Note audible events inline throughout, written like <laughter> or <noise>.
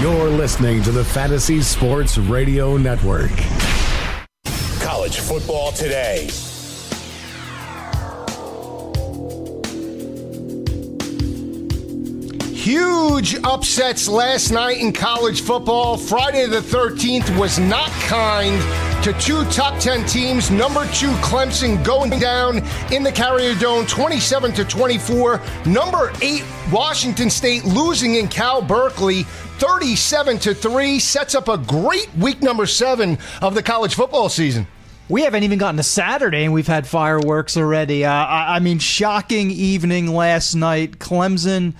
You're listening to the Fantasy Sports Radio Network. College football today. Huge upsets last night in college football. Friday the 13th was not kind to two top 10 teams. Number two, Clemson going down in the Carrier Dome 27 to 24. Number eight, Washington State losing in Cal Berkeley 37 to 3. Sets up a great week number seven of the college football season. We haven't even gotten to Saturday and we've had fireworks already. Uh, I, I mean, shocking evening last night. Clemson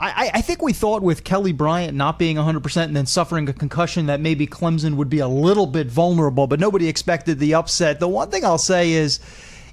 I, I, think we thought with Kelly Bryant not being 100% and then suffering a concussion that maybe Clemson would be a little bit vulnerable, but nobody expected the upset. The one thing I'll say is,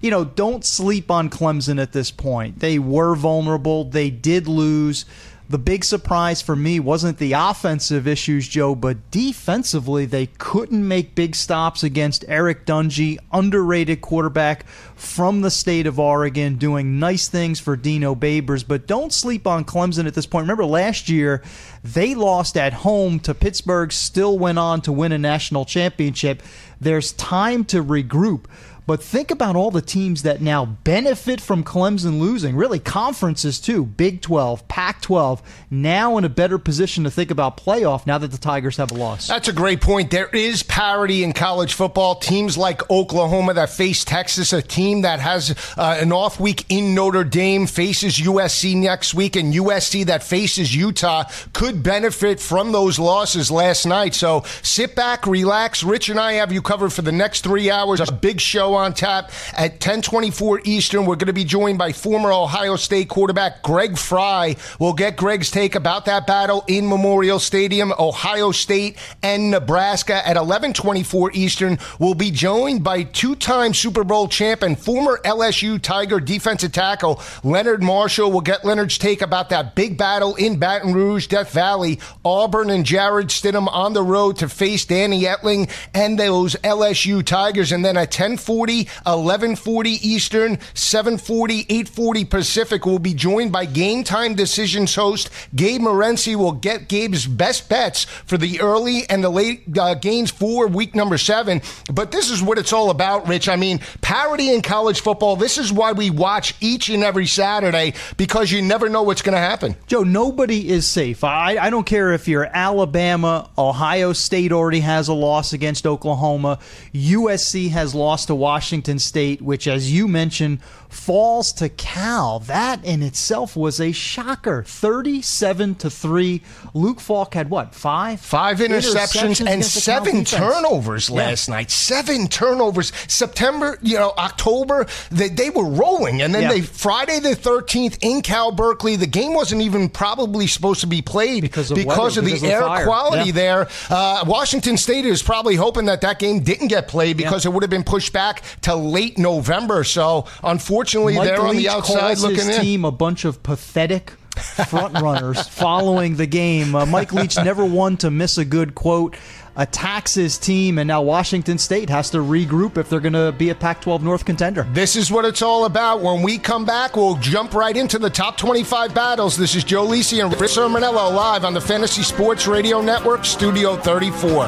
you know, don't sleep on Clemson at this point. They were vulnerable, they did lose. The big surprise for me wasn't the offensive issues, Joe, but defensively, they couldn't make big stops against Eric Dungey, underrated quarterback from the state of Oregon, doing nice things for Dino Babers. But don't sleep on Clemson at this point. Remember, last year, they lost at home to Pittsburgh, still went on to win a national championship. There's time to regroup. But think about all the teams that now benefit from Clemson losing, really conferences too, Big 12, Pac 12, now in a better position to think about playoff now that the Tigers have a loss. That's a great point. There is parity in college football. Teams like Oklahoma that face Texas, a team that has uh, an off week in Notre Dame, faces USC next week, and USC that faces Utah could benefit from those losses last night. So sit back, relax. Rich and I have you covered for the next three hours. A big show on tap at 1024 Eastern. We're going to be joined by former Ohio State quarterback Greg Frey. We'll get Greg's take about that battle in Memorial Stadium, Ohio State and Nebraska at 1124 Eastern. We'll be joined by two-time Super Bowl champ and former LSU Tiger defensive tackle Leonard Marshall. We'll get Leonard's take about that big battle in Baton Rouge, Death Valley. Auburn and Jarrett Stidham on the road to face Danny Etling and those LSU Tigers. And then at 1040 1140 Eastern, 740, 840 Pacific. We'll be joined by Game Time Decisions host Gabe Morency. will get Gabe's best bets for the early and the late uh, games for week number seven. But this is what it's all about, Rich. I mean, parity in college football. This is why we watch each and every Saturday because you never know what's going to happen. Joe, nobody is safe. I, I don't care if you're Alabama, Ohio State already has a loss against Oklahoma, USC has lost to Washington. Washington State, which, as you mentioned, falls to Cal. That in itself was a shocker. 37 to 3. Luke Falk had what? Five? Five interceptions, interceptions and seven turnovers last yeah. night. Seven turnovers. September, you know, October, they, they were rolling. And then yeah. they Friday the 13th in Cal Berkeley, the game wasn't even probably supposed to be played because of, because of the air of quality yeah. there. Uh, Washington State is probably hoping that that game didn't get played because it would have been pushed back to late November. So, unfortunately, Mike they're Leach on the outside looking his in. team a bunch of pathetic front runners <laughs> following the game. Uh, Mike Leach never one to miss a good quote. Attacks his team, and now Washington State has to regroup if they're going to be a Pac 12 North contender. This is what it's all about. When we come back, we'll jump right into the top 25 battles. This is Joe Lisi and Rich Cirminiello live on the Fantasy Sports Radio Network, Studio 34.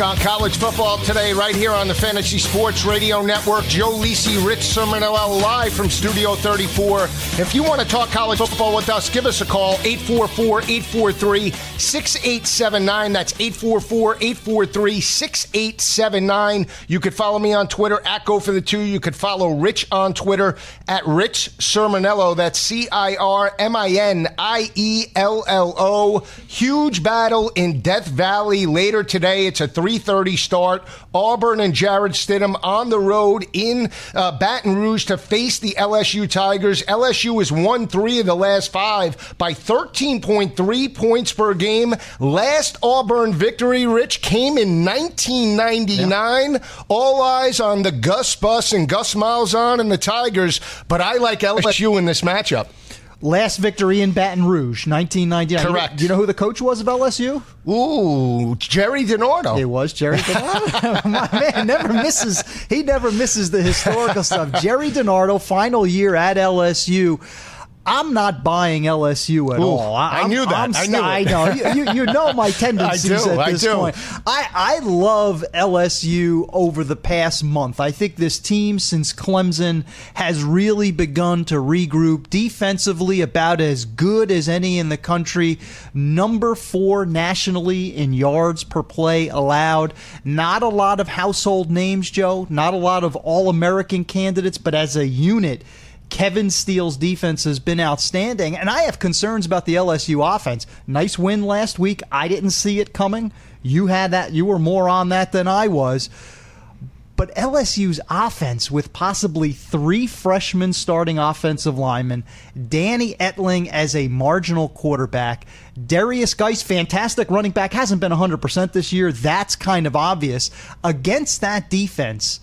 On college football today, right here on the Fantasy Sports Radio Network. Joe Lisi, Rich Cirminiello, live from Studio 34. If you want to talk college football with us, give us a call, 844-843-6879. That's 844-843-6879. You could follow me on Twitter, at Go for the Two. You could follow Rich on Twitter, at Rich Cirminiello. That's C-I-R-M-I-N-I-E-L-L-O. Huge battle in Death Valley later today. It's a 3:30 start. Auburn and Jarrett Stidham on the road in uh, Baton Rouge to face the LSU Tigers. LSU has won three of the last five by 13.3 points per game. Last Auburn victory, Rich, came in 1999. All eyes on the Gus Bus and Gus Malzahn and the Tigers, but I like LSU in this matchup. Last victory in Baton Rouge, 1999. Correct. Do you know who the coach was of LSU? Ooh, Jerry DiNardo. It was Jerry <laughs> DiNardo. My man never misses. He never misses the historical stuff. Jerry DiNardo, final year at LSU. I'm not buying LSU at all. I I'm- knew that. I'm I knew. I know. You, you, you know my <laughs> tendencies do, at this point. I, I love LSU over the past month. I think this team, since Clemson, has really begun to regroup defensively, about as good as any in the country. Number four nationally in yards per play allowed. Not a lot of household names, Joe. Not a lot of All American candidates, but as a unit. Kevin Steele's defense has been outstanding, and I have concerns about the LSU offense. Nice win last week. I didn't see it coming. You had that. You were more on that than I was. But LSU's offense, with possibly three freshmen starting offensive linemen, Danny Etling as a marginal quarterback, Derrius Guice, fantastic running back, hasn't been 100% this year. That's kind of obvious. Against that defense,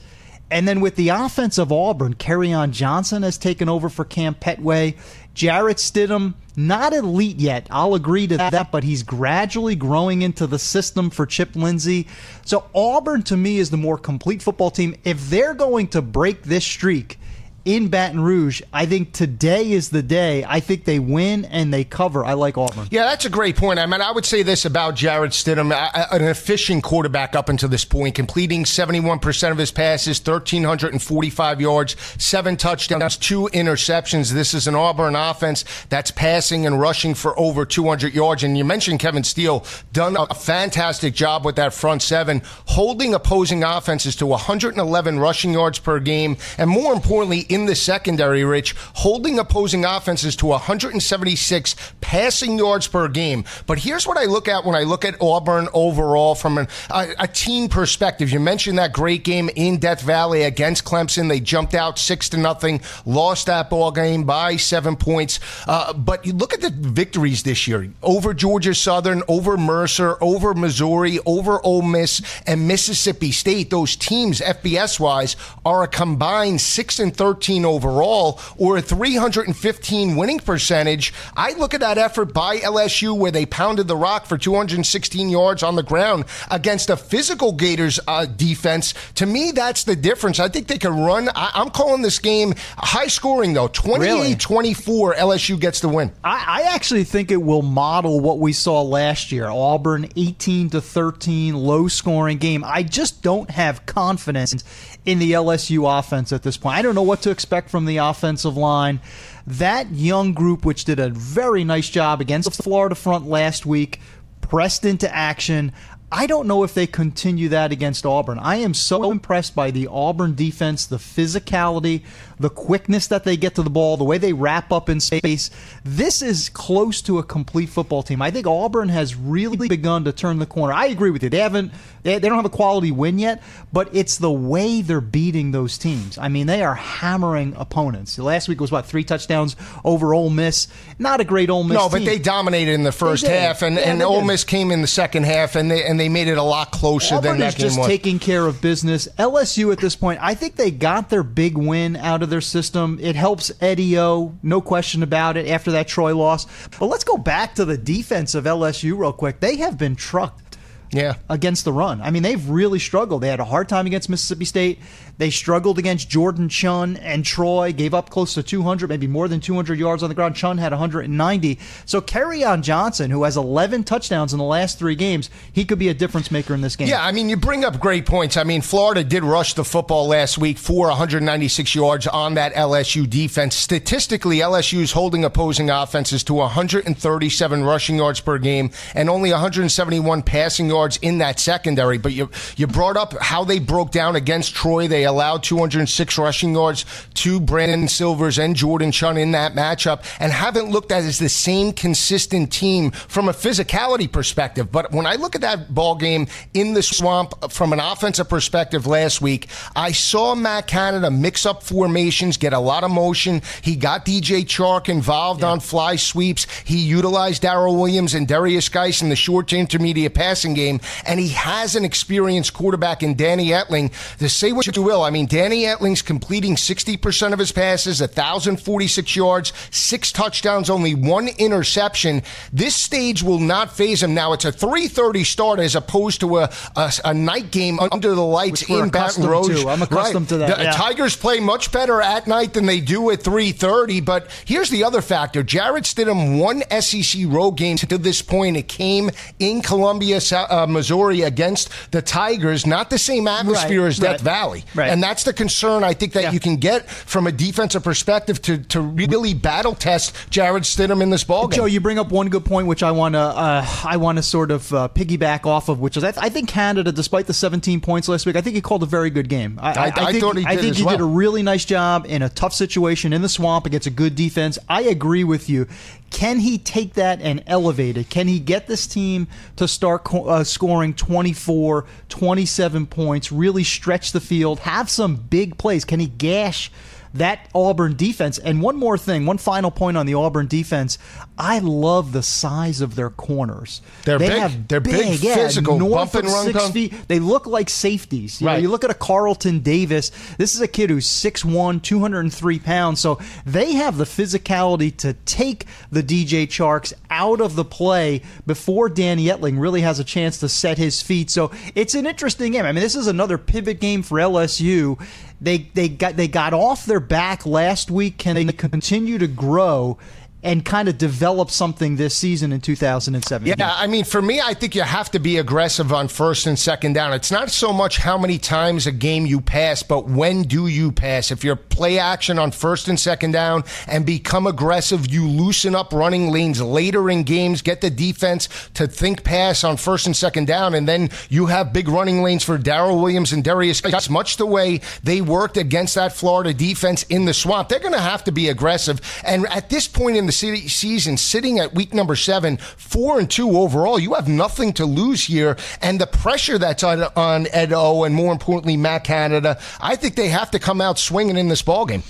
and then with the offense of Auburn, on Johnson has taken over for Cam Pettway. Jarrett Stidham, not elite yet. I'll agree to that, but he's gradually growing into the system for Chip Lindsey. So Auburn, to me, is the more complete football team. If they're going to break this streak in Baton Rouge, I think today is the day. I think they win and they cover. I like Auburn. Yeah, that's a great point. I mean, I would say this about Jarrett Stidham, an efficient quarterback up until this point, completing 71% of his passes, 1,345 yards, seven touchdowns, two interceptions. This is an Auburn offense that's passing and rushing for over 200 yards. And you mentioned Kevin Steele, done a fantastic job with that front seven, holding opposing offenses to 111 rushing yards per game. And more importantly, in the secondary, Rich, holding opposing offenses to 176 passing yards per game. But here's what I look at when I look at Auburn overall from an, a, a team perspective. You mentioned that great game in Death Valley against Clemson. They jumped out six to nothing, lost that ball game by seven points. Uh, but you look at the victories this year over Georgia Southern, over Mercer, over Missouri, over Ole Miss, and Mississippi State. Those teams, FBS wise, are a combined six and 13 overall, or a 315 winning percentage. I look at that effort by LSU where they pounded the rock for 216 yards on the ground against a physical Gators uh, defense. To me, that's the difference. I think they can run. I, I'm calling this game high scoring, though 28 24. LSU gets the win. I, I actually think it will model what we saw last year. Auburn 18 to 13, low scoring game. I just don't have confidence in the LSU offense at this point. I don't know what to expect from the offensive line. That young group, which did a very nice job against the Florida front last week, pressed into action. I don't know if they continue that against Auburn. I am so impressed by the Auburn defense, the physicality, the quickness that they get to the ball, the way they wrap up in space. This is close to a complete football team. I think Auburn has really begun to turn the corner. I agree with you. They haven't they, they don't have a quality win yet, but it's the way they're beating those teams. I mean, they are hammering opponents. Last week was what, three touchdowns over Ole Miss. Not a great Ole Miss No, but they dominated in the first half, and, Yeah, and Ole did. Miss came in the second half, and they and they made it a lot closer Auburn than that is game just was. taking care of business. LSU at this point, I think they got their big win out of their system. It helps Eddie O, no question about it, after that Troy loss. But let's go back to the defense of LSU real quick. They have been trucked yeah. against the run. I mean, they've really struggled. They had a hard time against Mississippi State. They struggled against Jordan Chunn and Troy, gave up close to 200, maybe more than 200 yards on the ground. Chunn had 190. So Kerryon Johnson, who has 11 touchdowns in the last three games, he could be a difference maker in this game. Yeah, I mean, you bring up great points. I mean, Florida did rush the football last week for 196 yards on that LSU defense. Statistically, LSU is holding opposing offenses to 137 rushing yards per game and only 171 passing yards in that secondary. But you you brought up how they broke down against Troy. They allowed 206 rushing yards to Brandon Silvers and Jordan Chunn in that matchup, and haven't looked at as the same consistent team from a physicality perspective. But when I look at that ball game in the swamp uh, from an offensive perspective last week, I saw Matt Canada mix up formations, get a lot of motion. He got DJ Chark involved yeah. on fly sweeps. He utilized Darrel Williams and Derrius Guice in the short to intermediate passing game, and he has an experienced quarterback in Danny Etling. To say what you will, I mean, Danny Etling's completing 60% of his passes, 1,046 yards, six touchdowns, only one interception. This stage will not phase him. Now, it's a 3.30 start as opposed to a, a, a night game under the lights in Baton Rouge. To. I'm accustomed right. to that. The yeah. Tigers play much better at night than they do at 3.30, but here's the other factor. Jarrett Stidham won SEC road games to this point. It came in Columbia, uh, Missouri against the Tigers. Not the same atmosphere right, as Death right, Valley. Right. And that's the concern I think that yeah. you can get from a defensive perspective to, to really battle test Jarrett Stidham in this ball game. Joe, you bring up one good point, which I want to uh, I want to sort of uh, piggyback off of, which is I, th- I, think Canada, despite the 17 points last week, I think he called a very good game. I, I, I think, thought he did I think he well. did a really nice job in a tough situation in the swamp against a good defense. I agree with you. Can he take that and elevate it? Can he get this team to start uh, scoring 24, 27 points, really stretch the field, have some big plays? Can he gash that Auburn defense. And one more thing, one final point on the Auburn defense. I love the size of their corners. They're they big. Have They're big, yeah, physical, north bump and of run. Six feet. They look like safeties. You, right. know, you look at a Carlton Davis. This is a kid who's 6'1", 203 pounds. So they have the physicality to take the DJ Charks out of the play before Danny Etling really has a chance to set his feet. So it's an interesting game. I mean, this is another pivot game for LSU. They they got they got off their back last week. Can they continue to grow? And kind of develop something this season in 2017. Yeah, I mean, for me, I think you have to be aggressive on first and second down. It's not so much how many times a game you pass, but when do you pass? If you're play action on first and second down and become aggressive, you loosen up running lanes later in games, get the defense to think pass on first and second down, and then you have big running lanes for Darrel Williams and Derrius. That's much the way they worked against that Florida defense in the swamp. They're going to have to be aggressive. And at this point in the city season, sitting at week number seven, four and two overall, you have nothing to lose here. And the pressure that's on, on Ed O and more importantly, Matt Canada, I think they have to come out swinging in this ballgame.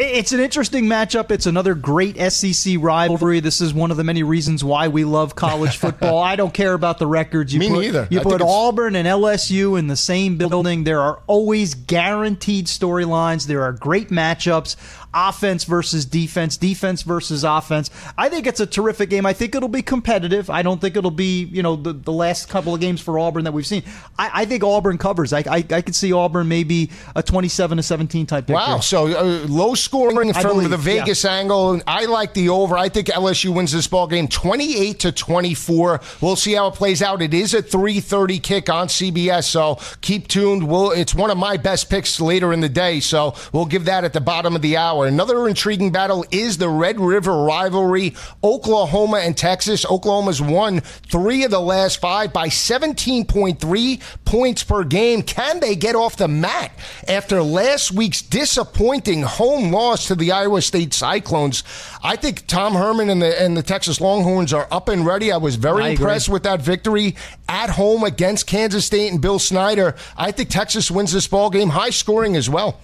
It's an interesting matchup. It's another great SEC rivalry. This is one of the many reasons why we love college <laughs> football. I don't care about the records. You Me put, neither. You I put Auburn and LSU in the same building. There are always guaranteed storylines. There are great matchups offense versus defense, defense versus offense. I think it's a terrific game. I think it'll be competitive. I don't think it'll be, you know, the, the last couple of games for Auburn that we've seen. I, I think Auburn covers. I, I, I could see Auburn maybe a 27 to 17 type victory. Wow. So uh, low scoring from believe, the Vegas yeah. angle. I like the over. I think LSU wins this ball game 28 to 24. We'll see how it plays out. It is a 3:30 kick on CBS, so keep tuned. We'll, it's one of my best picks later in the day, so we'll give that at the bottom of the hour. Another intriguing battle is the Red River rivalry, Oklahoma and Texas. Oklahoma's won three of the last five by 17.3 points per game. Can they get off the mat after last week's disappointing home loss to the Iowa State Cyclones? I think Tom Herman and the and the Texas Longhorns are up and ready. I was very I impressed agree. with that victory at home against Kansas State and Bill Snyder. I think Texas wins this ball game, high scoring as well.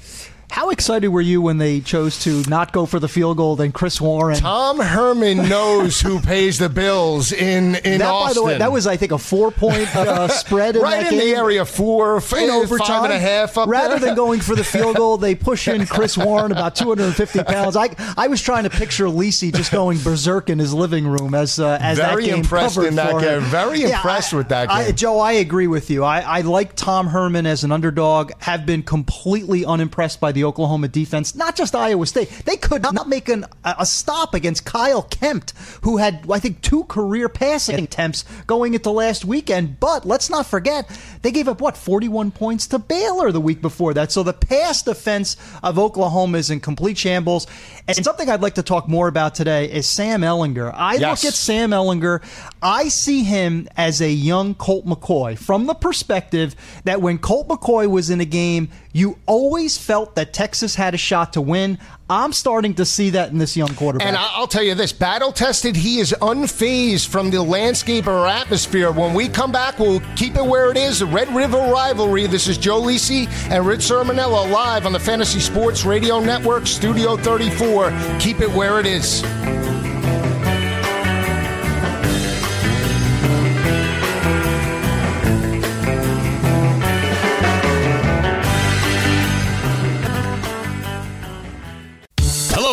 How excited were you when they chose to not go for the field goal than Chris Warren? Tom Herman knows who pays the bills in in that, Austin. by the way, that was I think a four point uh, <laughs> spread in right that in game. the area four, in five overtime. and a half. Up Rather there. than going for the field goal, they push in Chris <laughs> Warren about 250 pounds. I I was trying to picture Lisi just going berserk in his living room as uh, as that Very game impressed covered in that for him. game. Very Yeah, impressed I- with that I- game. Joe, I agree with you. I, I like Tom Herman as an underdog. Have been completely unimpressed by the Oklahoma defense. Not just Iowa State. They could not make an, a stop against Kyle Kempt, who had I think two career passing attempts going into last weekend. But let's not forget they gave up what 41 points to Baylor the week before that. So the pass defense of Oklahoma is in complete shambles. And something I'd like to talk more about today is Sam Ehlinger. I Yes. look at Sam Ehlinger. I see him as a young Colt McCoy from the perspective that when Colt McCoy was in a game, you always felt that Texas had a shot to win. I'm starting to see that in this young quarterback. And I'll tell you this battle tested, he is unfazed from the landscape or atmosphere. When we come back, we'll keep it where it is the Red River rivalry. This is Joe Lisi and Rich Cirminiello live on the Fantasy Sports Radio Network, Studio 34. Keep it where it is.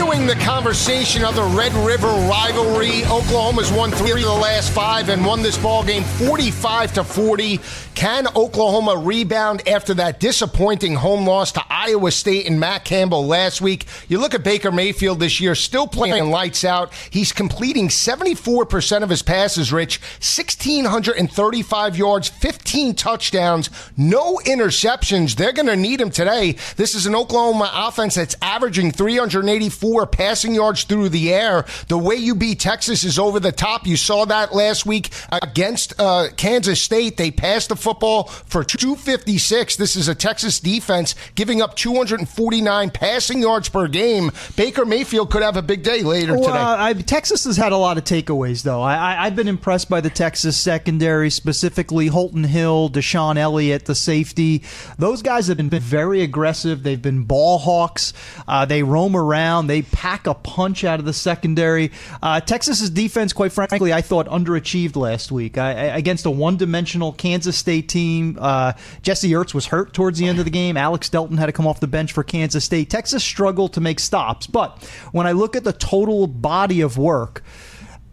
Continuing the conversation of the Red River rivalry, Oklahoma's won three of the last five and won this ball game 45 to 40. Can Oklahoma rebound after that disappointing home loss to Iowa State and Matt Campbell last week? You look at Baker Mayfield this year, still playing lights out. He's completing 74% of his passes, Rich, 1,635 yards, 15 touchdowns, no interceptions. They're going to need him today. This is an Oklahoma offense that's averaging 384 passing yards through the air. The way you beat Texas is over the top. You saw that last week against uh, Kansas State. They passed the football for 256. This is a Texas defense giving up 249 passing yards per game. Baker Mayfield could have a big day later Well, today. I, Texas has had a lot of takeaways, though. I, I, I've been impressed by the Texas secondary, specifically Holton Hill, DeShon Elliott, the safety. Those guys have been very aggressive. They've been ball hawks. Uh, they roam around. They pack a punch out of the secondary. Uh, Texas's defense, quite frankly, I thought underachieved last week I, against a one-dimensional Kansas State team. Uh, Jesse Ertz was hurt towards the end of the game. Alex Delton had to come off the bench for Kansas State. Texas struggled to make stops, but when I look at the total body of work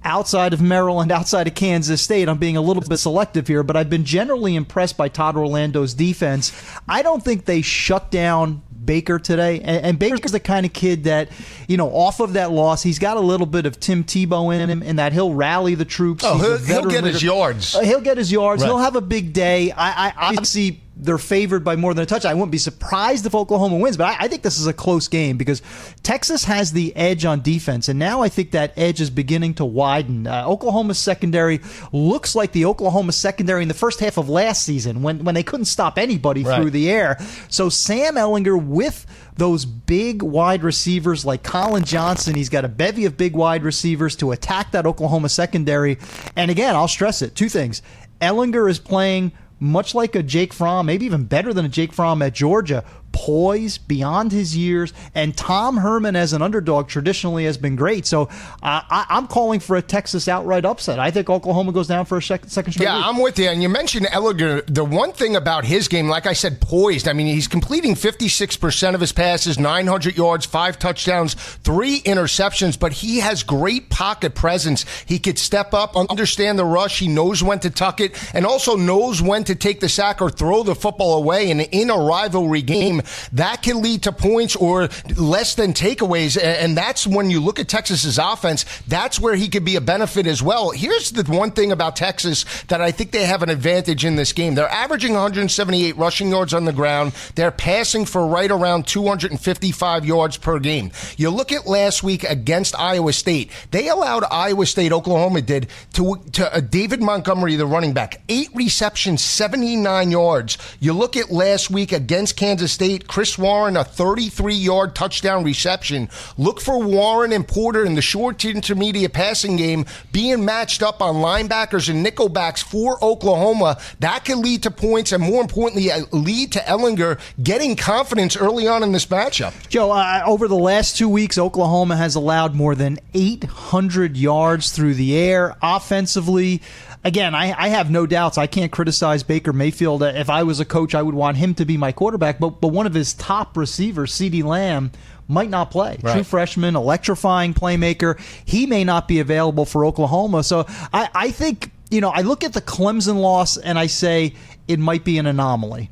outside of Maryland, outside of Kansas State. I'm being a little bit selective here, but I've been generally impressed by Todd Orlando's defense. I don't think they shut down Baker today. And, and Baker's the kind of kid that, you know, off of that loss, he's got a little bit of Tim Tebow in him, and that he'll rally the troops. Oh, he'll- he'll get his yards. Uh, he'll get his yards. Right. He'll have a big day. I, I obviously they're favored by more than a touch. I wouldn't be surprised if Oklahoma wins, but I, I think this is a close game because Texas has the edge on defense, and now I think that edge is beginning to widen. Uh, Oklahoma's secondary looks like the Oklahoma secondary in the first half of last season when when they couldn't stop anybody Right. through the air. So Sam Ehlinger with those big wide receivers like Collin Johnson, he's got a bevy of big wide receivers to attack that Oklahoma secondary. And again, I'll stress it: two things. Ehlinger is playing much like a Jake Fromm, maybe even better than a Jake Fromm at Georgia, poised beyond his years. And Tom Herman, as an underdog, traditionally has been great. So uh, I, I'm calling for a Texas outright upset. I think Oklahoma goes down for a sec- second straight. Yeah, week. I'm with you. And you mentioned Ehlinger. The one thing about his game, like I said, poised. I mean, he's completing 56% of his passes, 900 yards, five touchdowns, three interceptions, but he has great pocket presence. He could step up, understand the rush. He knows when to tuck it and also knows when to take the sack or throw the football away. And in a rivalry game, that can lead to points or less than takeaways. And that's when you look at Texas's offense, that's where he could be a benefit as well. Here's the one thing about Texas that I think they have an advantage in this game. They're averaging 178 rushing yards on the ground. They're passing for right around 255 yards per game. You look at last week against Iowa State. They allowed Iowa State, Oklahoma did, to, to uh, David Montgomery, the running back, eight receptions, 79 yards. You look at last week against Kansas State, Chris Warren, a 33 yard touchdown reception. Look for Warren and Porter in the short to intermediate passing game being matched up on linebackers and nickelbacks for Oklahoma. That could lead to points and, more importantly, lead to Ehlinger getting confidence early on in this matchup. Joe, uh, over the last two weeks, Oklahoma has allowed more than 800 yards through the air offensively again, I, I, have no doubts. I can't criticize Baker Mayfield. Uh, if I was a coach, I would want him to be my quarterback. But but one of his top receivers, CeeDee Lamb, might not play. Right. True freshman, electrifying playmaker. He may not be available for Oklahoma. So I, I think, you know, I look at the Clemson loss and I say it might be an anomaly.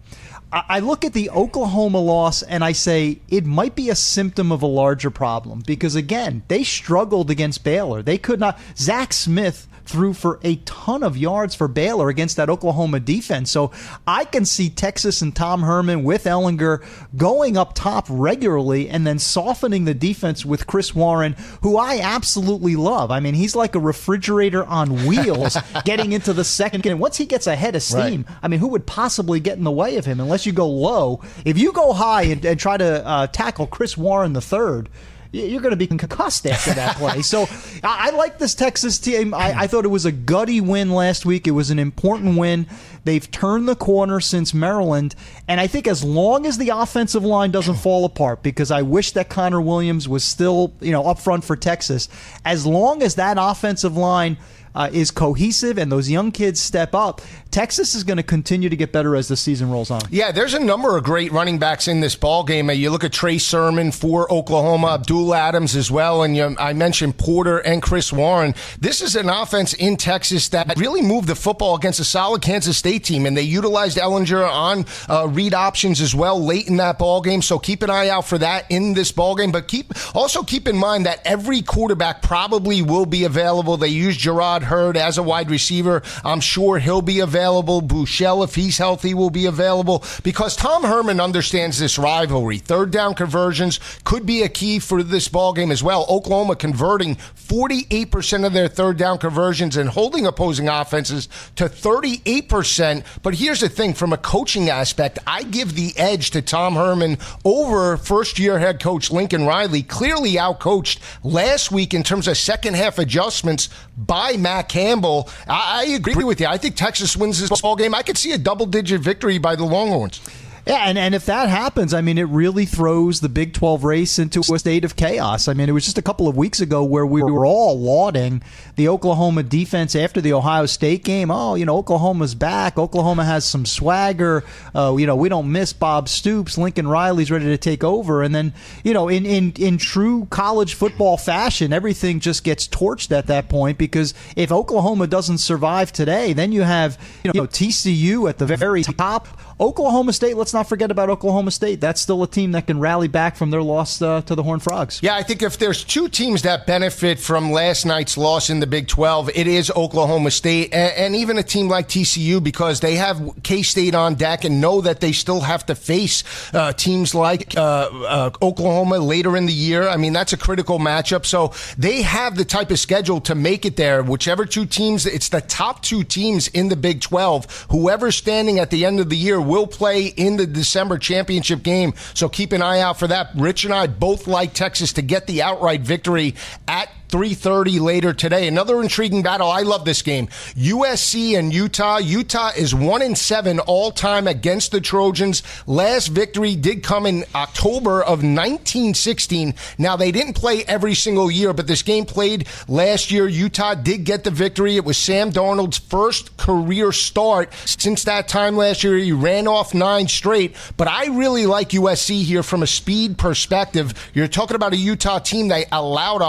I look at the Oklahoma loss and I say it might be a symptom of a larger problem because, again, they struggled against Baylor. They could not. Zach Smith threw for a ton of yards for Baylor against that Oklahoma defense. So I can see Texas and Tom Herman with Ehlinger going up top regularly and then softening the defense with Chris Warren, who I absolutely love. I mean, he's like a refrigerator on wheels <laughs> getting into the second. And once he gets ahead of steam, right. I mean, who would possibly get in the way of him unless you go low? If you go high and, and try to uh, tackle Chris Warren the third, you're going to be concussed after that play. So I, I, like this Texas team. I, I, thought it was a gutty win last week. It was an important win. They've turned the corner since Maryland. And I think as long as the offensive line doesn't fall apart, because I wish that Connor Williams was still, you know, up front for Texas, as long as that offensive line – uh, is cohesive and those young kids step up, Texas is going to continue to get better as the season rolls on. Yeah, there's a number of great running backs in this ball game. You look at Trey Sermon for Oklahoma, Abdul Adams as well, and you, I mentioned Porter and Chris Warren. This is an offense in Texas that really moved the football against a solid Kansas State team, and they utilized Ehlinger on uh, read options as well late in that ball game. So keep an eye out for that in this ball game. But keep also keep in mind that every quarterback probably will be available. They use Jerrod Heard as a wide receiver. I'm sure he'll be available. Buechele, if he's healthy, will be available because Tom Herman understands this rivalry. Third down conversions could be a key for this ball game as well. Oklahoma converting 48% of their third down conversions and holding opposing offenses to 38%. But here's the thing from a coaching aspect, I give the edge to Tom Herman over first year head coach Lincoln Riley, clearly outcoached last week in terms of second half adjustments by Matt Campbell. I, I agree with you. I think Texas wins this ball game. I could see a double digit victory by the Longhorns. Yeah, and, and if that happens, I mean, it really throws the Big 12 race into a state of chaos. I mean, it was just a couple of weeks ago where we were all lauding the Oklahoma defense after the Ohio State game. Oh, you know, Oklahoma's back. Oklahoma has some swagger. Uh, you know, we don't miss Bob Stoops. Lincoln Riley's ready to take over. And then, you know, in, in, in true college football fashion, everything just gets torched at that point because if Oklahoma doesn't survive today, then you have, you know, TCU at the very top Oklahoma State, let's not forget about Oklahoma State. That's still a team that can rally back from their loss uh, to the Horned Frogs. Yeah, I think if there's two teams that benefit from last night's loss in the Big 12, it is Oklahoma State and, and even a team like TCU because they have K State on deck and know that they still have to face uh, teams like uh, uh, Oklahoma later in the year. I mean, that's a critical matchup. So they have the type of schedule to make it there. Whichever two teams, it's the top two teams in the Big 12. Whoever's standing at the end of the year will play in the December championship game. So keep an eye out for that. Rich and I both like Texas to get the outright victory at 3:30 later today. Another intriguing battle. I love this game. USC and Utah. Utah is 1 and 7 all time against the Trojans. Last victory did come in October of 1916. Now they didn't play every single year, but this game played last year. Utah did get the victory. It was Sam Darnold's first career start since that time last year. He ran off 9 straight, but I really like USC here from a speed perspective. You're talking about a Utah team that allowed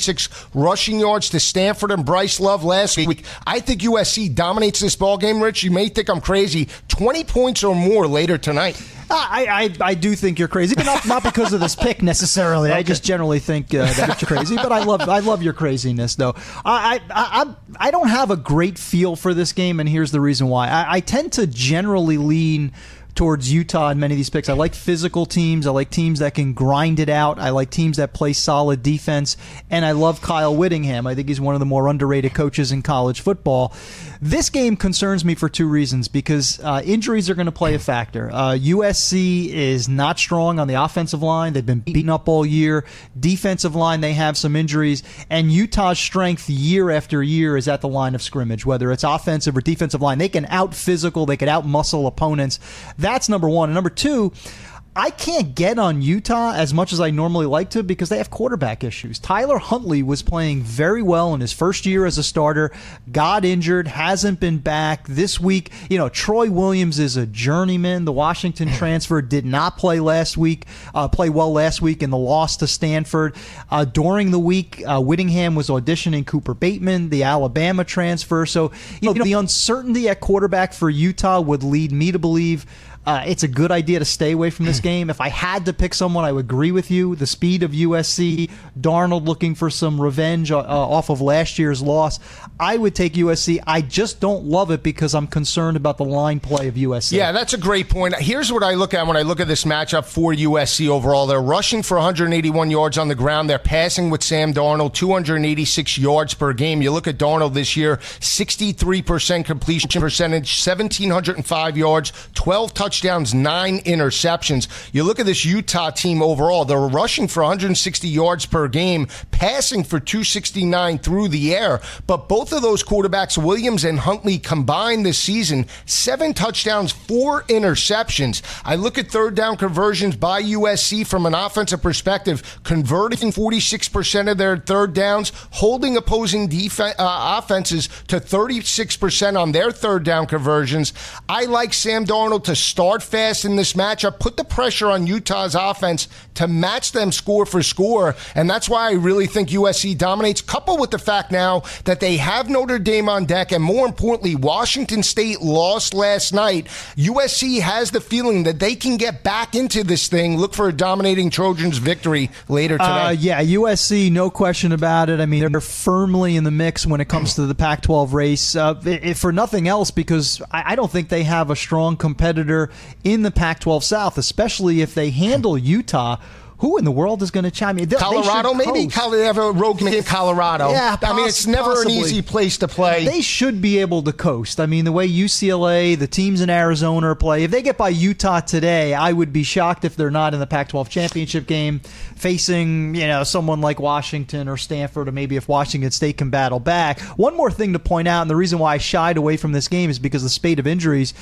196 rushing yards to Stanford and Bryce Love last week. I think USC dominates this ball game, Rich. You may think I'm crazy. 20 points or more later tonight. I, I, I do think you're crazy, but not, not because of this pick necessarily. <laughs> Okay. I just generally think uh, that you're crazy. But I love I love your craziness though. I, I I I don't have a great feel for this game, and here's the reason why. I, I tend to generally lean towards Utah in many of these picks. I like physical teams. I like teams that can grind it out. I like teams that play solid defense. And I love Kyle Whittingham. I think he's one of the more underrated coaches in college football. This game concerns me for two reasons because uh, injuries are going to play a factor. Uh, USC is not strong on the offensive line. They've been beaten up all year. Defensive line, they have some injuries. And Utah's strength year after year is at the line of scrimmage, whether it's offensive or defensive line. They can out physical, they can out muscle opponents. That's number one. And number two, I can't get on Utah as much as I normally like to because they have quarterback issues. Tyler Huntley was playing very well in his first year as a starter, got injured, hasn't been back. This week, you know, Troy Williams is a journeyman. The Washington <laughs> transfer did not play last week, uh, play well last week in the loss to Stanford. Uh, during the week, uh, Whittingham was auditioning Cooper Bateman, the Alabama transfer. So, you know, the uncertainty at quarterback for Utah would lead me to believe uh, it's a good idea to stay away from this <laughs> game. If I had to pick someone, I would agree with you. The speed of USC, Darnold looking for some revenge uh, uh, off of last year's loss. I would take USC. I just don't love it because I'm concerned about the line play of USC. Yeah, that's a great point. Here's what I look at when I look at this matchup for USC overall. They're rushing for 181 yards on the ground. They're passing with Sam Darnold, 286 yards per game. You look at Darnold this year, 63% completion percentage, 1,705 yards, 12 touchdowns touchdowns, nine interceptions. You look at this Utah team overall, they're rushing for 160 yards per game, passing for 269 through the air. But both of those quarterbacks, Williams and Huntley, combined this season, seven touchdowns, four interceptions. I look at third down conversions by USC from an offensive perspective, converting 46% of their third downs, holding opposing def- uh, offenses to 36% on their third down conversions. I like Sam Darnold to start start fast in this matchup, put the pressure on Utah's offense to match them score for score. And that's why I really think USC dominates, coupled with the fact now that they have Notre Dame on deck. And more importantly, Washington State lost last night. USC has the feeling that they can get back into this thing, look for a dominating Trojans victory later today. Uh, yeah, USC, no question about it. I mean, they're firmly in the mix when it comes to the Pac 12 race. Uh, if for nothing else, because I don't think they have a strong competitor in the Pac 12 South, especially if they handle Utah who in the world is going to chime in? Colorado, maybe. Colorado, have a rogue game Colorado. Yeah, I mean, it's never possibly. an easy place to play. They should be able to coast. I mean, the way UCLA, the teams in Arizona play, if they get by Utah today, I would be shocked if they're not in the Pac-12 championship game, facing you know someone like Washington or Stanford, or maybe if Washington State can battle back. One more thing to point out, and the reason why I shied away from this game is because the spate of injuries.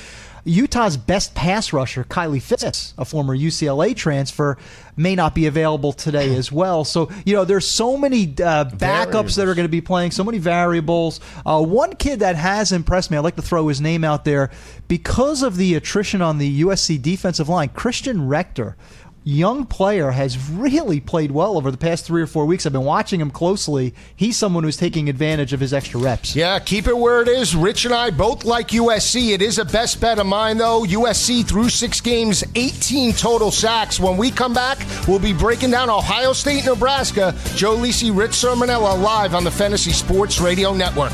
Utah's best pass rusher, Kylie Fitts, a former UCLA transfer, may not be available today as well. So, you know, there's so many uh, backups variables. that are going to be playing, so many variables. Uh, one kid that has impressed me, I'd like to throw his name out there, because of the attrition on the USC defensive line, Christian Rector young player has really played well over the past three or four weeks. I've been watching him closely. He's someone who's taking advantage of his extra reps. Yeah, keep it where it is. Rich and I both like USC. It is a best bet of mine, though. USC through six games, 18 total sacks. When we come back, we'll be breaking down Ohio State, Nebraska. Joe Lisi, Rich Cirminiello live on the Fantasy Sports Radio Network.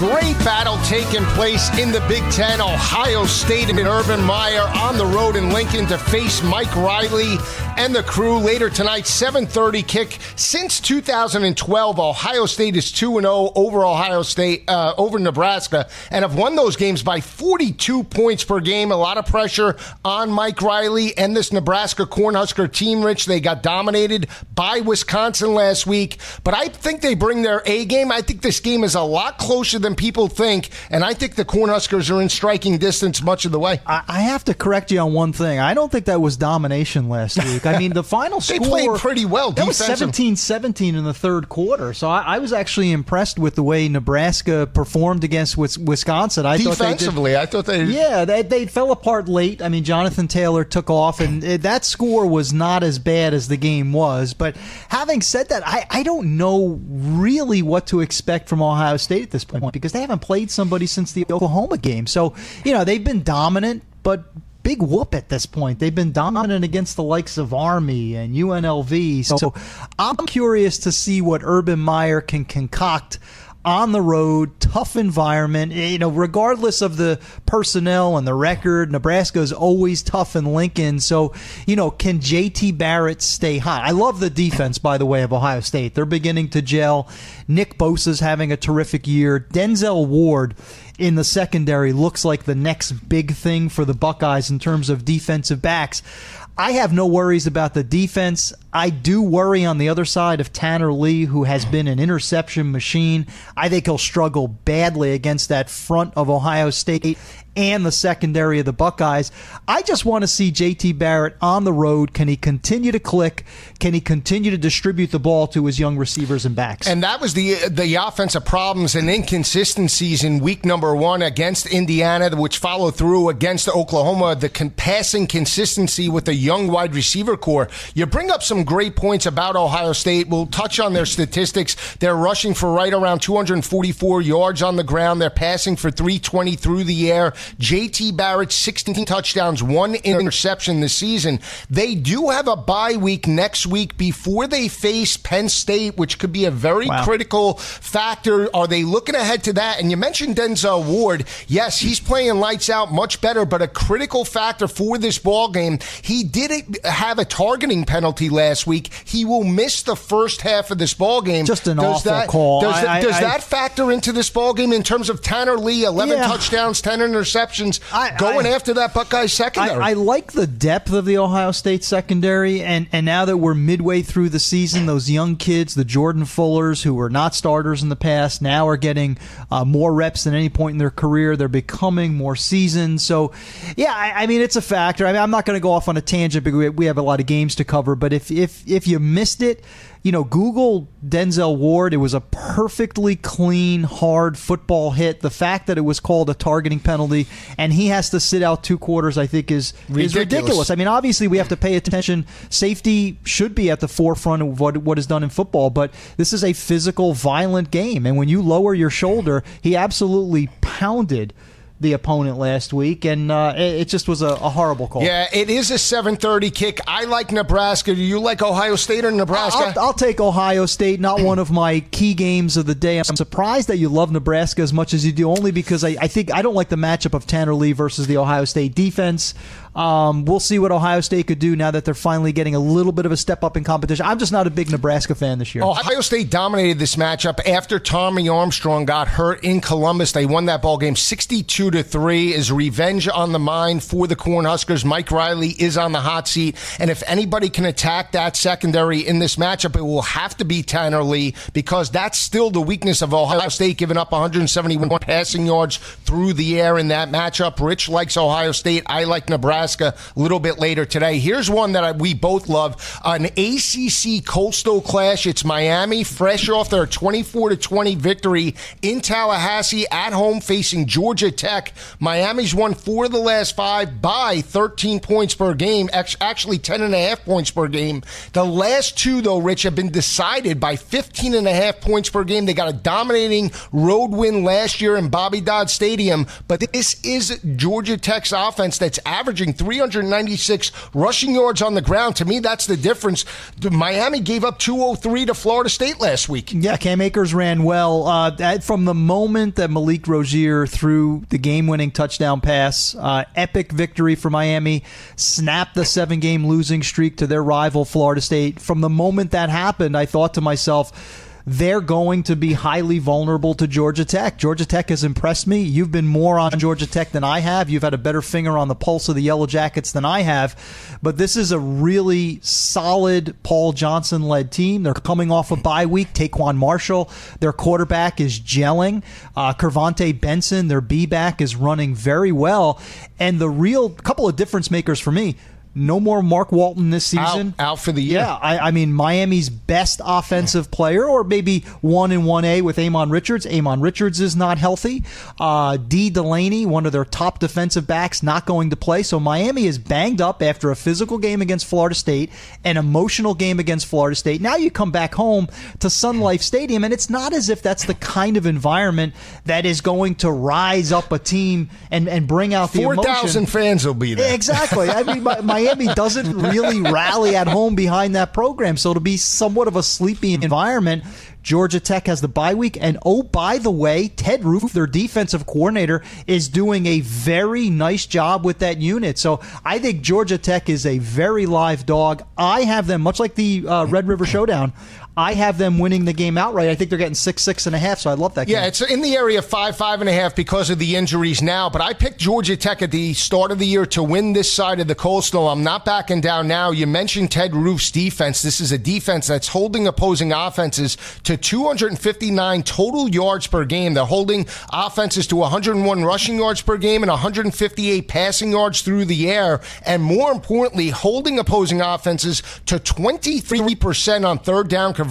Great battle taking place in the Big Ten. Ohio State and Urban Meyer on the road in Lincoln to face Mike Riley and the crew later tonight. 7:30 kick. Since 2012, Ohio State is 2 0 over Ohio State uh, over Nebraska and have won those games by 42 points per game. A lot of pressure on Mike Riley and this Nebraska Cornhusker team. Rich, they got dominated by Wisconsin last week, but I think they bring their A game. I think this game is a lot closer than people think, and I think the Cornhuskers are in striking distance much of the way. I, I have to correct you on one thing. I don't think that was domination last <laughs> week. I mean, the final they score. played pretty well. That was 17 17 in the third quarter. So I, I, was actually impressed with the way Nebraska performed against Wisconsin. I Defensively, thought I thought they. Yeah, they, they fell apart late. I mean, Jonathan Taylor took off, and that score was not as bad as the game was. But having said that, I, I don't know really what to expect from Ohio State at this point because they haven't played somebody since the Oklahoma game. So, you know, they've been dominant, but big whoop at this point. They've been dominant against the likes of Army and UNLV. So I'm curious to see what Urban Meyer can concoct on the road, tough environment. Eh, you know, regardless of the personnel and the record, Nebraska is always tough in Lincoln. So, you know, can JT Barrett stay hot? I love the defense, by the way, of Ohio State. They're beginning to gel. Nick Bosa's having a terrific year. Denzel Ward in the secondary looks like the next big thing for the Buckeyes in terms of defensive backs. I have no worries about the defense. I do worry on the other side of Tanner Lee, who has been an interception machine. I think he'll struggle badly against that front of Ohio State and the secondary of the Buckeyes. I just want to see JT Barrett on the road. Can he continue to click? Can he continue to distribute the ball to his young receivers and backs? And that was the the offensive problems and inconsistencies in week number one against Indiana, which followed through against Oklahoma. The con- passing consistency with the young wide receiver corps. You bring up some great points about Ohio State. We'll touch on their statistics. They're rushing for right around 244 yards on the ground. They're passing for 320 through the air. JT Barrett, 16 touchdowns, one interception this season. They do have a bye week next week before they face Penn State, which could be a very wow. critical factor. Are they looking ahead to that? And you mentioned Denzel Ward. Yes, he's playing lights out much better, but a critical factor for this ball game. He did have a targeting penalty last week. He will miss the first half of this ball game. Just an does awful that, call. Does, I, does I, that factor into this ball game in terms of Tanner Lee, 11 yeah. touchdowns, 10 interceptions, I, going after that Buckeye secondary? I, like the depth of the Ohio State secondary, and, and now that we're midway through the season, those young kids, the Jordan Fullers, who were not starters in the past, now are getting uh, more reps than any point in their career. They're becoming more seasoned. So, yeah, I, I mean, it's a factor. I mean, I'm not going to go off on a tangent because we have a lot of games to cover, but if, if, if you missed it, you know, Google Denzel Ward. It was a perfectly clean, hard football hit. The fact that it was called a targeting penalty and he has to sit out two quarters, I think, is ridiculous. is ridiculous. I mean, obviously, we have to pay attention. Safety should be at the forefront of what what is done in football, but this is a physical, violent game, and when you lower your shoulder, he absolutely pounded the opponent last week, and uh, it, it, just was a, a, horrible call. Yeah, it is a 7:30 kick. I like Nebraska. Do you like Ohio State or Nebraska? I'll, I'll, take Ohio State. Not one of my key games of the day. I'm surprised that you love Nebraska as much as you do, only because I, I think I don't like the matchup of Tanner Lee versus the Ohio State defense. Um, we'll see what Ohio State could do now that they're finally getting a little bit of a step up in competition. I'm just not a big Nebraska fan this year. Ohio State dominated this matchup after Tommy Armstrong got hurt in Columbus. They won that ball game 62 to three. Is revenge on the mind for the Cornhuskers? Mike Riley is on the hot seat, and if anybody can attack that secondary in this matchup, it will have to be Tanner Lee because that's still the weakness of Ohio State, giving up 171 passing yards through the air in that matchup. Rich likes Ohio State. I like Nebraska. Nebraska a little bit later today. Here's one that we both love an ACC Coastal Clash. It's Miami, fresh off their 24 to 20 victory in Tallahassee at home facing Georgia Tech. Miami's won four of the last five by 13 points per game, actually 10 and a half points per game. The last two, though, Rich, have been decided by 15 and a half points per game. They got a dominating road win last year in Bobby Dodd Stadium, but this is Georgia Tech's offense that's averaging and 396 rushing yards on the ground. To me, that's the difference. Miami gave up 203 to Florida State last week. Yeah, Cam Akers ran well. Uh, from the moment that Malik Rosier threw the game winning touchdown pass, uh, epic victory for Miami, snapped the seven game losing streak to their rival, Florida State. From the moment that happened, I thought to myself, they're going to be highly vulnerable to Georgia Tech. Georgia Tech has impressed me. You've been more on Georgia Tech than I have. You've had a better finger on the pulse of the Yellow Jackets than I have. But this is a really solid Paul Johnson led team. They're coming off a bye week. TaQuon Marshall, their quarterback, is gelling. Uh, Benson, their B back, is running very well. And the real couple of difference makers for me no more Mark Walton this season. Out, out for the year. Yeah, I, I, mean Miami's best offensive player, or maybe one in one A with Ahmmon Richards. Ahmmon Richards is not healthy. Uh, Dee Delaney, one of their top defensive backs, not going to play. So Miami is banged up after a physical game against Florida State, an emotional game against Florida State. Now you come back home to Sun Life Stadium, and it's not as if that's the kind of environment that is going to rise up a team and, and bring out the four thousand fans will be there. Exactly. I mean, my, my Miami doesn't really rally at home behind that program. So to be somewhat of a sleepy environment, Georgia Tech has the bye week. And oh, by the way, Ted Roof, their defensive coordinator, is doing a very nice job with that unit. So I think Georgia Tech is a very live dog. I have them, much like the uh, Red River Showdown, I have them winning the game outright. I think they're getting six, six and a half. So I love that. Yeah, it's in the area of five, five and a half because of the injuries now. But I picked Georgia Tech at the start of the year to win this side of the coastal. I'm not backing down now. You mentioned Ted Roof's defense. This is a defense that's holding opposing offenses to 259 total yards per game. They're holding offenses to 101 rushing yards per game and 158 passing yards through the air. And more importantly, holding opposing offenses to 23% on third down conversions.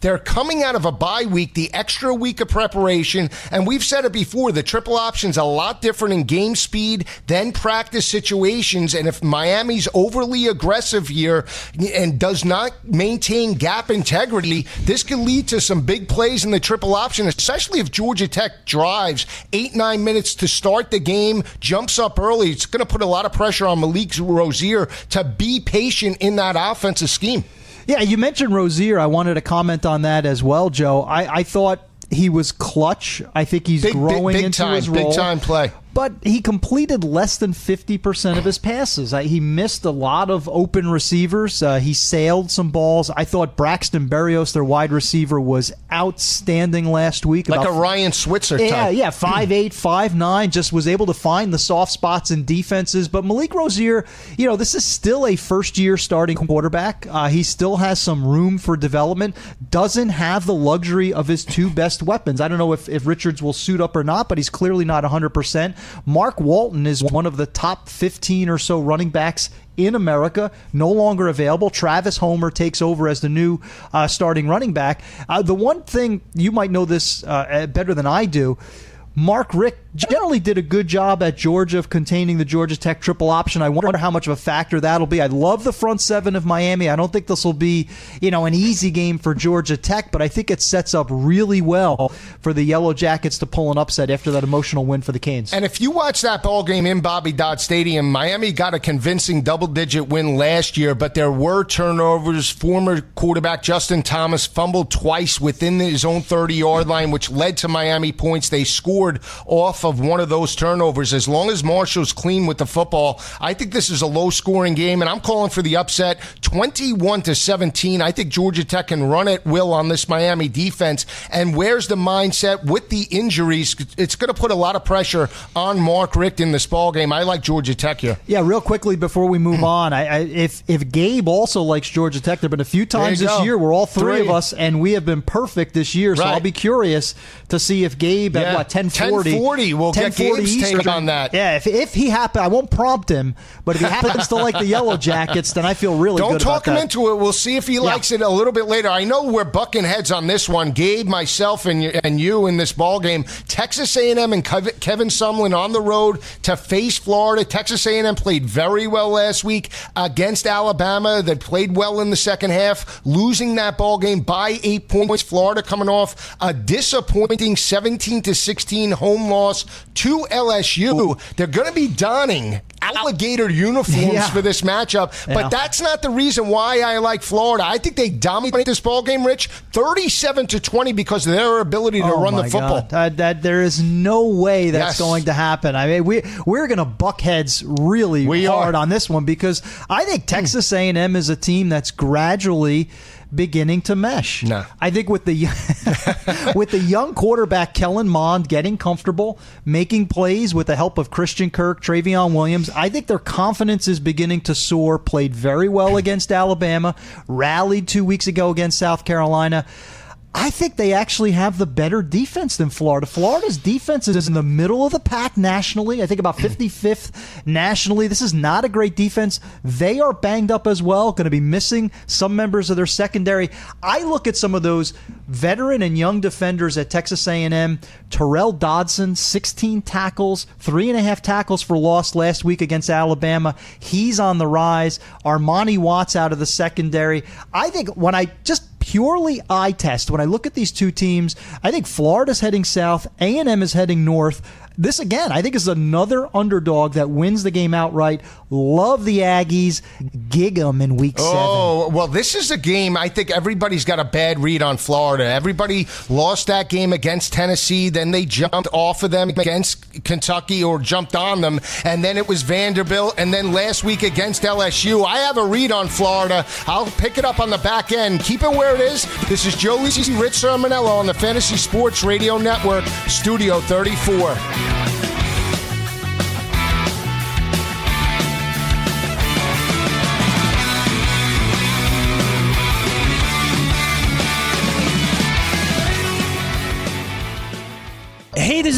They're coming out of a bye week, the extra week of preparation. And we've said it before the triple option's a lot different in game speed than practice situations. And if Miami's overly aggressive here and does not maintain gap integrity, this could lead to some big plays in the triple option, especially if Georgia Tech drives eight, nine minutes to start the game, jumps up early. It's going to put a lot of pressure on Malik Rosier to be patient in that offensive scheme. Yeah, you mentioned Rosier. I wanted to comment on that as well, Joe. I, I thought he was clutch. I think he's big, growing big, big into time, his role. Big time play but he completed less than 50% of his passes. He missed a lot of open receivers. Uh, he sailed some balls. I thought Braxton Berrios, their wide receiver, was outstanding last week. Like About, a Ryan Switzer yeah, type. Yeah, five eight, five nine. just was able to find the soft spots in defenses. But Malik Rosier, you know, this is still a first year starting quarterback. Uh, he still has some room for development. Doesn't have the luxury of his two best weapons. I don't know if, if Richards will suit up or not, but he's clearly not 100%. Mark Walton is one of the top 15 or so running backs in America, no longer available. Travis Homer takes over as the new uh, starting running back. Uh, the one thing you might know this uh, better than I do Mark Richt generally did a good job at Georgia of containing the Georgia Tech triple option. I wonder how much of a factor that'll be. I love the front seven of Miami. I don't think this will be, you know, an easy game for Georgia Tech, but I think it sets up really well for the Yellow Jackets to pull an upset after that emotional win for the Canes. And if you watch that ball game in Bobby Dodd Stadium, Miami got a convincing double-digit win last year, but there were turnovers. Former quarterback Justin Thomas fumbled twice within his own 30-yard line, which led to Miami points. They scored scored off of one of those turnovers. As long as Marshall's clean with the football, I think this is a low scoring game, and I'm calling for the upset 21 to 17. I think Georgia Tech can run at will on this Miami defense. And where's the mindset with the injuries? It's going to put a lot of pressure on Mark Richt in this ball game. I like Georgia Tech here. Yeah, real quickly before we move hmm. on, I, I, if if Gabe also likes Georgia Tech, there've been a few times this go. year where all three, Three. of us and we have been perfect this year. So Right. I'll be curious to see if Gabe at Yeah. what 1040 1040, we'll get 1040 Gabe's take on that. Yeah, if, if he happen, I won't prompt him, but if he happens to like the Yellow Jackets, then I feel really good. Don't talk him that. into it. We'll see if he likes it a little bit later. I know we're bucking heads on this one. Gabe, myself, and you, and you in this ball game. Texas A&M and Kevin Sumlin on the road to face Florida. Texas A&M played very well last week against Alabama. That played well in the second half, losing that ball game by eight points. Florida coming off a disappointing 17 to 16 home loss to LSU. They're going to be donning alligator uniforms Yeah. for this matchup. Yeah. But that's not the reason why I like Florida. I think they dominate this ball game, Rich, 37 to 20 because of their ability to Oh run the football. Uh, that there is no way that's Yes. going to happen. I mean, we we're going to buck heads really We hard are. on this one because I think Texas A&M is a team that's gradually beginning to mesh. No. I think with the <laughs> with the young quarterback Kellen Mond getting comfortable, making plays with the help of Christian Kirk, Trayveon Williams, I think their confidence is beginning to soar. Played very well against Alabama, rallied two weeks ago against South Carolina. I think they actually have the better defense than Florida. Florida's defense is in the middle of the pack nationally. I think about <clears throat> 55th nationally. This is not a great defense. They are banged up as well, going to be missing some members of their secondary. I look at some of those veteran and young defenders at Texas A&M. Tyrel Dodson, 16 tackles, three and a half tackles for loss last week against Alabama. He's on the rise. Armani Watts out of the secondary. I think when I just purely eye test when I look at these two teams. I think Florida's heading south, A&M is heading north. This again, I think is another underdog that wins the game outright. Love the Aggies. Gig 'em in week oh, seven. Oh, well, this is a game I think everybody's got a bad read on Florida. Everybody lost that game against Tennessee, then they jumped off of them against Kentucky or jumped on them, and then it was Vanderbilt, and then last week against LSU. I have a read on Florida. I'll pick it up on the back end. Keep it where it is. This is Joe Lisi, Rich Cirminiello on the Fantasy Sports Radio Network, Studio 34.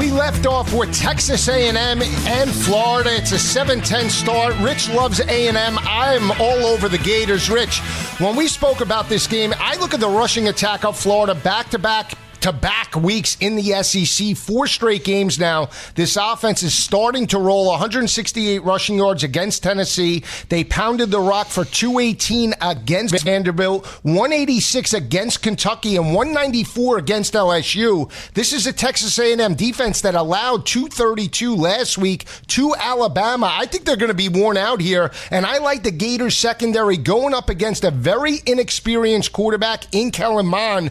We left off with Texas A&M and Florida. It's a 7-10 start. Rich loves A&M. I'm all over the Gators. Rich, when we spoke about this game, I look at the rushing attack of Florida back-to-back to back weeks in the SEC. Four straight games now. This offense is starting to roll 168 rushing yards against Tennessee. They pounded the rock for 218 against Vanderbilt, 186 against Kentucky, and 194 against LSU. This is a Texas A&M defense that allowed 232 last week to Alabama. I think they're going to be worn out here, and I like the Gators secondary going up against a very inexperienced quarterback in Kellen Mond,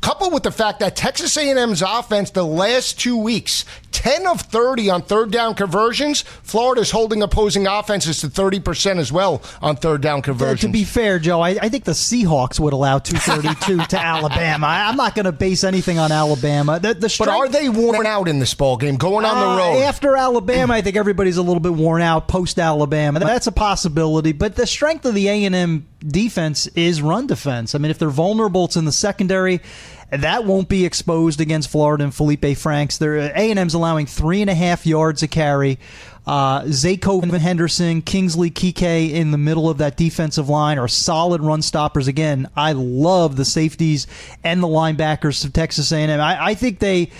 coupled with the fact that Texas A&M's offense the last two weeks, 10 of 30 on third down conversions. Florida's holding opposing offenses to 30% as well on third down conversions. To be fair, Joe, I, I think the Seahawks would allow 232 to <laughs> Alabama. I, I'm not going to base anything on Alabama. The, the but are they worn out in this ball game going on Uh, the road? After Alabama, I think everybody's a little bit worn out post Alabama. That's a possibility. But the strength of the A&M defense is run defense. I mean, if they're vulnerable, it's in the secondary. That won't be exposed against Florida and Felipe Franks. Their A&M's allowing three and a half yards a carry. Uh, Zaycoven Henderson, Kingsley Keke in the middle of that defensive line are solid run stoppers. Again, I love the safeties and the linebackers of Texas A&M. I, I think they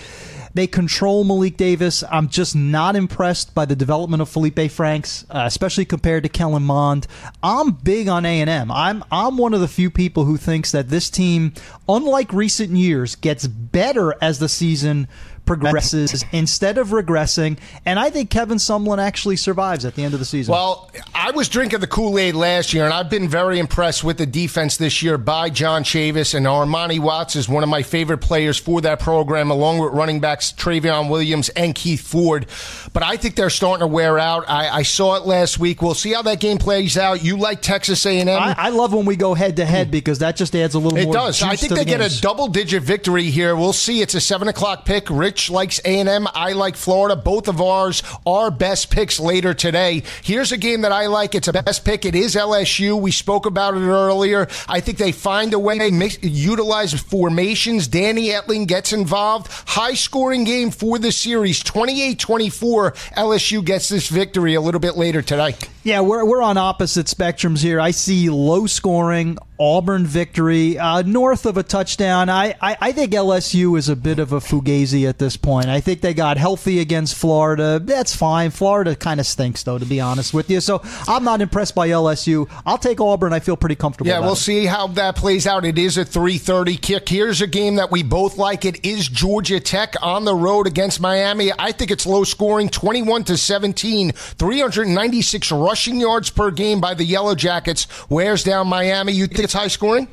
they control Malik Davis. I'm just not impressed by the development of Felipe Franks, uh, especially compared to Kellen Mond. I'm big on A&M. I'm I'm one of the few people who thinks that this team, unlike recent years, gets better as the season progresses instead of regressing. And I think Kevin Sumlin actually survives at the end of the season. Well, I was drinking the Kool Aid last year, and I've been very impressed with the defense this year by John Chavis. And Armani Watts is one of my favorite players for that program, along with running backs Trayveon Williams and Keith Ford. But I think they're starting to wear out. I, I saw it last week. We'll see how that game plays out. You like Texas A&M? I, I love when we go head to head because that just adds a little It more. does. I think they the get games. a double digit victory here. We'll we'll see. It's a seven o'clock pick. Rich likes A&M. I like Florida. Both of ours are best picks later today. Here's a game that I like. It's a best pick. It is LSU. We spoke about it earlier. I think they find a way, mix, utilize formations. Danny Etling gets involved. High scoring game for the series. 28-24. LSU gets this victory a little bit later today. Yeah, we're, we're on opposite spectrums here. I see low scoring, Auburn victory, uh, north of a touchdown. I, I, I, think LSU is a bit of a fugazi at this point. I think they got healthy against Florida. That's fine. Florida kind of stinks, though, to be honest with you. So I'm not impressed by LSU. I'll take Auburn. I feel pretty comfortable. Yeah, we'll it. see how that plays out. It is a 3:30 kick. Here's a game that we both like. It is Georgia Tech on the road against Miami. I think it's low scoring, 21 to 17, 396 rushing yards per game by the Yellow Jackets. Wears down Miami. You think it's high scoring?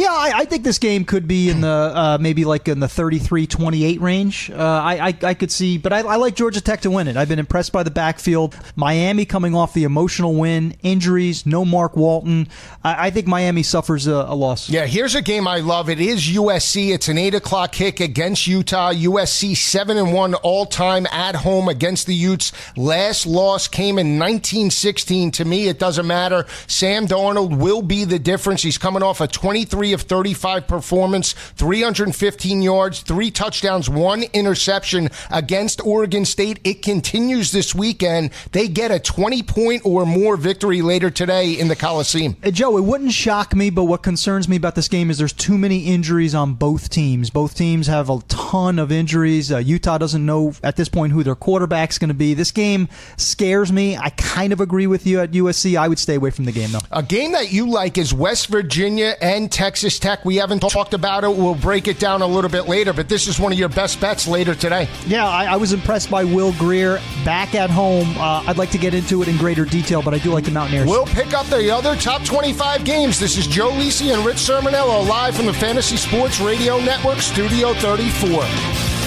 Yeah, I, I, think this game could be in the uh, maybe like in the 33-28 range. Uh, I, I, I could see, but I, I, like Georgia Tech to win it. I've been impressed by the backfield. Miami coming off the emotional win, injuries, no Mark Walton. I, think Miami suffers a, a, loss. Yeah, here's a game I love. It is USC. It's an eight o'clock kick against Utah. USC seven and one all time at home against the Utes. Last loss came in 1916. To me, it doesn't matter. Sam Darnold will be the difference. He's coming off a 23 of 35 performance, 315 yards, three touchdowns, one interception against Oregon State. It continues this weekend. They get a 20 point or more victory later today in the Coliseum. Hey, Joe, it wouldn't shock me, but what concerns me about this game is there's too many injuries on both teams. Both teams have a ton of injuries. Uh, Utah doesn't know at this point who their quarterback's going to be. This game scares me. I kind of agree with you at USC. I would stay away from the game, though. A game that you like is West Virginia and Texas. Texas Tech. We haven't talked about it. We'll break it down a little bit later, but this is one of your best bets later today. Yeah, I, I was impressed by Will Grier back at home. Uh, I'd like to get into it in greater detail, but I do like the Mountaineers. We'll pick up the other top 25 games. This is Joe Lisi and Rich Cirminiello live from the Fantasy Sports Radio Network, Studio 34.